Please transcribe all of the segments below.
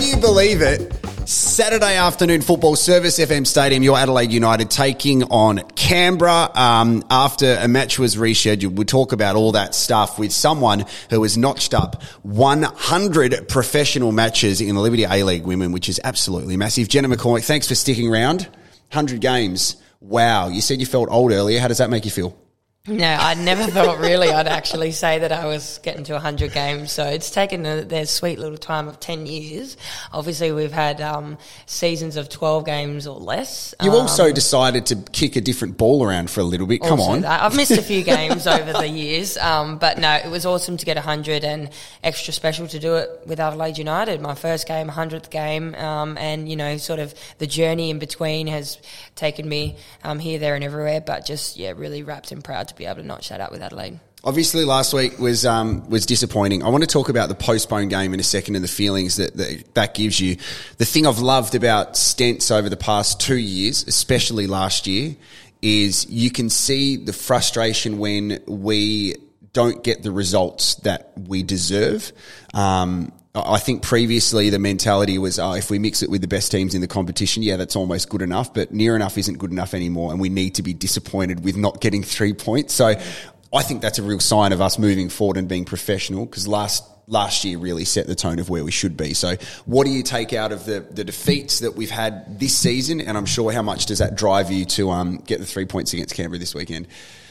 Can you believe it? Saturday afternoon football service FM Stadium, your Adelaide United taking on Canberra. Um, after a match was rescheduled, we'll talk about all that stuff with someone who has notched up 100 professional matches in the Liberty A League Women, which is absolutely massive. Jenna McCormick, thanks for sticking around. 100 games. Wow. You said you felt old earlier. How does that make you feel? No, I never thought really I'd actually say that I was getting to 100 games. So it's taken a, their sweet little time of 10 years. Obviously, we've had um, seasons of 12 games or less. You Um, also decided to kick a different ball around for a little bit. Come on. that. I've missed a few games over the years, um, but no, it was awesome to get 100 and extra special to do it with Adelaide United. My first game, 100th game, um, and you know, sort of the journey in between has taken me um, here, there, and everywhere. But just yeah, really rapt and proud to be able to not that up with Adelaide. Obviously, last week was um, was disappointing. I want to talk about the postponed game in a second and the feelings that, that that gives you. The thing I've loved about Stents over the past two years, especially last year, is you can see the frustration when we don't get the results that we deserve. Um, I think previously the mentality was, oh, if we mix it with the best teams in the competition, yeah, that's almost good enough, but near enough isn't good enough anymore. And we need to be disappointed with not getting three points. So I think that's a real sign of us moving forward and being professional because last, last year really set the tone of where we should be. So what do you take out of the, the defeats that we've had this season? And I'm sure how much does that drive you to, um, get the three points against Canberra this weekend?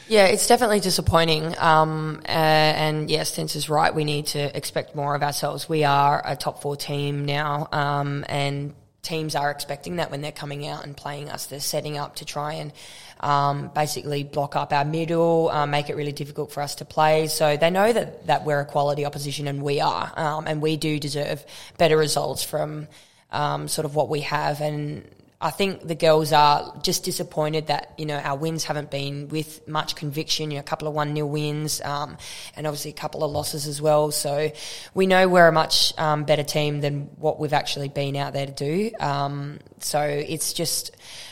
Yeah, it's definitely disappointing. Um, uh, and yes, Stents is right. We need to expect more of ourselves. We are a top four team now, um, and teams are expecting that when they're coming out and playing us. They're setting up to try and um, basically block up our middle, uh, make it really difficult for us to play. So they know that, that we're a quality opposition, and we are, um, and we do deserve better results from um, sort of what we have. And I think the girls are just disappointed that you know our wins haven't been with much conviction. You know, a couple of one 0 wins, um, and obviously a couple of losses as well. So we know we're a much um, better team than what we've actually been out there to do. Um, so it's just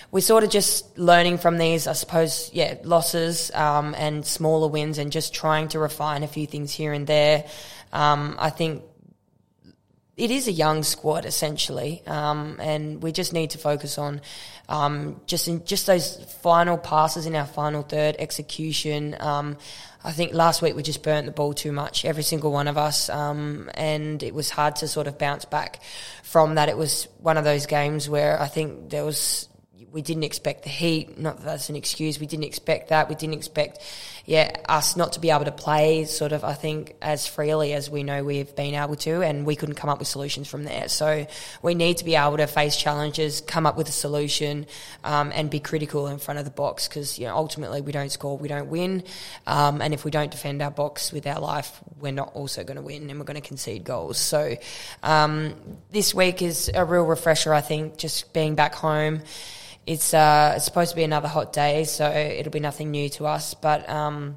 we're sort of just learning from these, I suppose. Yeah, losses um, and smaller wins, and just trying to refine a few things here and there. Um, I think it is a young squad essentially, um, and we just need to focus on um, just in just those final passes in our final third execution. Um, I think last week we just burnt the ball too much, every single one of us, um, and it was hard to sort of bounce back from that. It was one of those games where I think there was we didn't expect the heat. Not that that's an excuse. We didn't expect that. We didn't expect, yeah, us not to be able to play sort of, I think, as freely as we know we've been able to, and we couldn't come up with solutions from there. So we need to be able to face challenges, come up with a solution, um, and be critical in front of the box because, you know, ultimately we don't score, we don't win. Um, and if we don't defend our box with our life, we're not also going to win and we're going to concede goals. So um, this week is a real refresher, I think, just being back home it's uh, supposed to be another hot day, so it'll be nothing new to us. But um,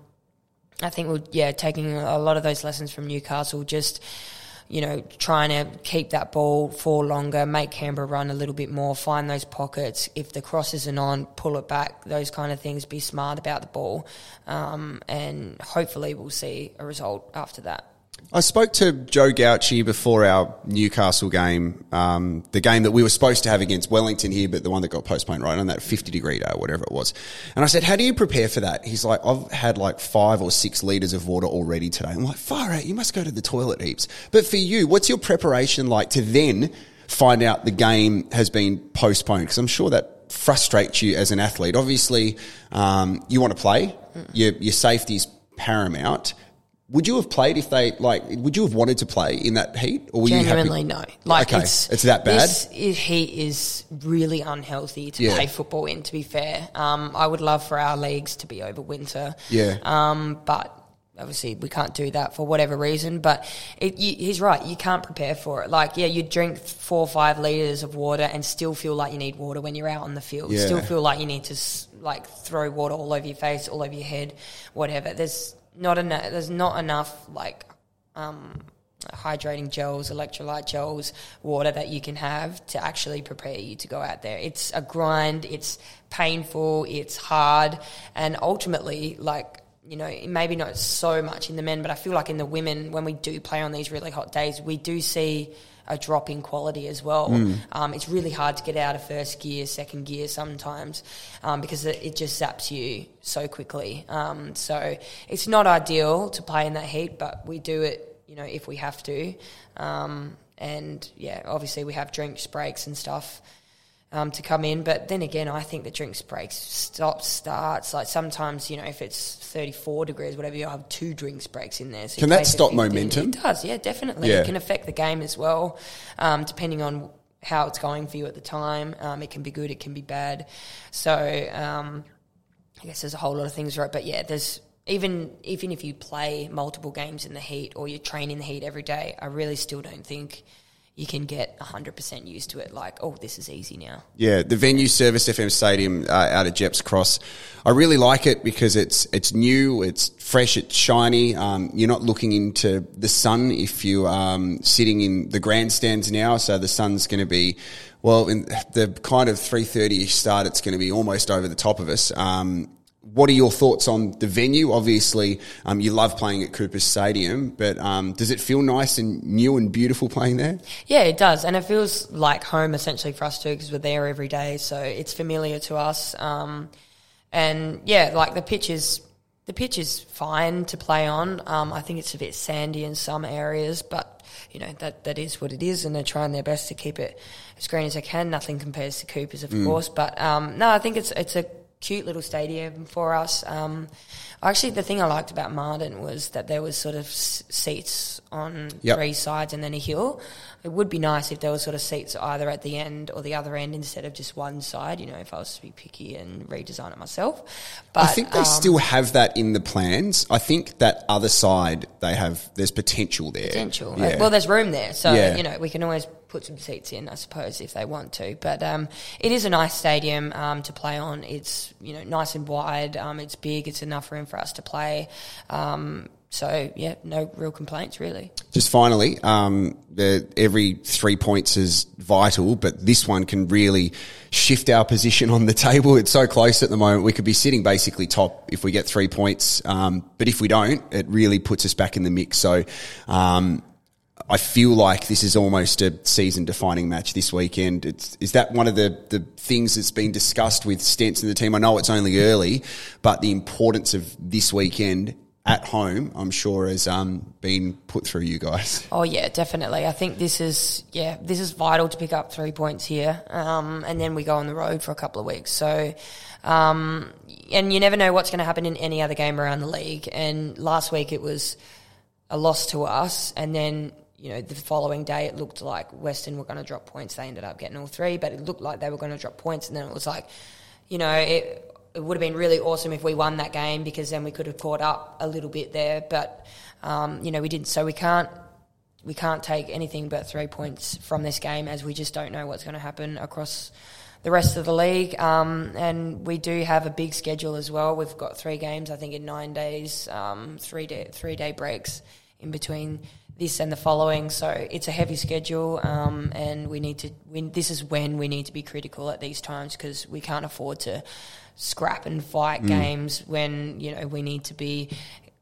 I think we'll yeah taking a lot of those lessons from Newcastle, just you know trying to keep that ball for longer, make Canberra run a little bit more, find those pockets. If the cross isn't on, pull it back. Those kind of things. Be smart about the ball, um, and hopefully we'll see a result after that. I spoke to Joe Gauci before our Newcastle game, um, the game that we were supposed to have against Wellington here, but the one that got postponed right on that 50 degree day whatever it was. And I said, how do you prepare for that? He's like, I've had like five or six litres of water already today. I'm like, far out, you must go to the toilet heaps. But for you, what's your preparation like to then find out the game has been postponed? Because I'm sure that frustrates you as an athlete. Obviously, um, you want to play, your, your safety's paramount. Would you have played if they like? Would you have wanted to play in that heat, or were Genuinely, you no. Like okay, it's it's that bad. This i- heat is really unhealthy to Yeah. play football in. To be fair, um, I would love for our leagues to be over winter. Yeah. Um, but obviously we can't do that for whatever reason. But it, you, he's right. You can't prepare for it. Like, yeah, you drink four or five liters of water and still feel like you need water when you're out on the field. Yeah. Still feel like you need to like throw water all over your face, all over your head, whatever. There's not enough. There's not enough like um, hydrating gels, electrolyte gels, water that you can have to actually prepare you to go out there. It's a grind. It's painful. It's hard, and ultimately, like you know, maybe not so much in the men, but I feel like in the women, when we do play on these really hot days, we do see a drop in quality as well. Mm. Um, it's really hard to get out of first gear, second gear sometimes um, because it, it, just zaps you so quickly. Um, so it's not ideal to play in that heat, but we do it, you know, if we have to. Um, and yeah, obviously we have drinks breaks and stuff um, to come in. But then again, I think the drinks breaks, stops, starts. Like sometimes, you know, if it's 34 degrees, whatever, you'll have two drinks breaks in there. So Can that stop momentum? It does, yeah, definitely. Yeah. It can affect the game as well, um, depending on how it's going for you at the time. Um, it can be good, it can be bad. So um, I guess there's a whole lot of things right. But yeah, there's even even if you play multiple games in the heat or you train in the heat every day, I really still don't think you can get 100% used to it like oh this is easy now. Yeah the venue service fm stadium uh, out at Gepps Cross. I really like it because it's it's new it's fresh it's shiny. Um, you're not looking into the sun if you um sitting in the grandstands now. So the sun's going to be well in the kind of 3.30ish start it's going to be almost over the top of us. Um, what are your thoughts on the venue? Obviously, um, you love playing at Cooper Stadium, but um, does it feel nice and new and beautiful playing there? Yeah, it does, and it feels like home essentially for us too because we're there every day, so it's familiar to us. Um, and yeah, like the pitch is the pitch is fine to play on. Um, I think it's a bit sandy in some areas, but you know that that is what it is, and they're trying their best to keep it as green as they can. Nothing compares to Coopers, of mm. course, but um, no, I think it's it's a cute little stadium for us. Um, actually, the thing I liked about Marden was that there was sort of s- seats on yep. three sides and then a hill. It would be nice if there was sort of seats either at the end or the other end instead of just one side. You know, if I was to be picky and redesign it myself. But I think they um, still have that in the plans. I think that other side they have. There's potential there. Potential. Yeah. Well, there's room there, so yeah. you know we can always put some seats in, I suppose, if they want to. But um, it is a nice stadium um, to play on. It's you know nice and wide. Um, it's big. It's enough room for us to play. So yeah, no real complaints really. Just finally, um, the, every three points is vital, but this one can really shift our position on the table. It's so close at the moment. We could be sitting basically top if we get three points, um, but if we don't, it really puts us back in the mix. So um, I feel like this is almost a season defining match this weekend. It's, is that one of the, the things that's been discussed with Stents and the team? I know it's only early, but the importance of this weekend at home, I'm sure, has um, been put through you guys. Oh yeah, definitely. I think this is yeah, this is vital to pick up three points here, um, and then we go on the road for a couple of weeks. So, um, and you never know what's going to happen in any other game around the league. And last week it was a loss to us, and then you know, the following day it looked like Western were going to drop points. They ended up getting all three, but it looked like they were going to drop points. And then it was like, you know, it, it would have been really awesome if we won that game because then we could have caught up a little bit there. But, um, you know, we didn't. So we can't. We can't take anything but three points from this game as we just don't know what's going to happen across the rest of the league. Um, and we do have a big schedule as well. We've got three games, I think, in nine days, um, three day three day breaks in between this and the following. So it's a heavy schedule, um, and we need to. We, this is when we need to be critical at these times because we can't afford to scrap and fight mm. games when you know we need to be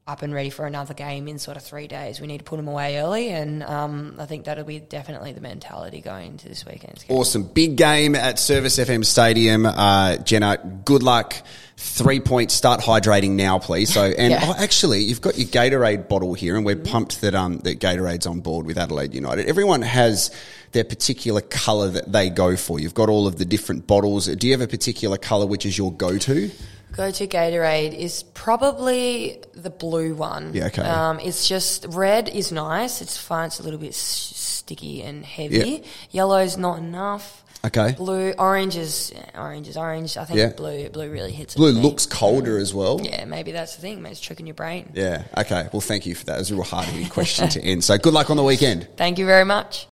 up and ready for another game in sort of three days. We need to put them away early, and um, I think that'll be definitely the mentality going into this weekend's game. Awesome. Big game at Service FM Stadium. Uh, Jenna, good luck. Three points. Start hydrating now, please. So, and yeah. oh, actually, you've got your Gatorade bottle here, and we're pumped that um that Gatorade's on board with Adelaide United. Everyone has their particular colour that they go for. You've got all of the different bottles. Do you have a particular colour which is your go-to? Go to Gatorade is probably the blue one. Yeah, okay. Um, it's just red is nice. It's fine. It's a little bit sticky and heavy. Yeah. is not enough. Okay. Blue, orange is orange is orange. I think yeah. blue blue really hits. Blue looks colder as well. Yeah, maybe that's the thing. Maybe it's tricking your brain. Yeah. Okay. Well, thank you for that. It was a real hard question to end. So good luck on the weekend. Thank you very much.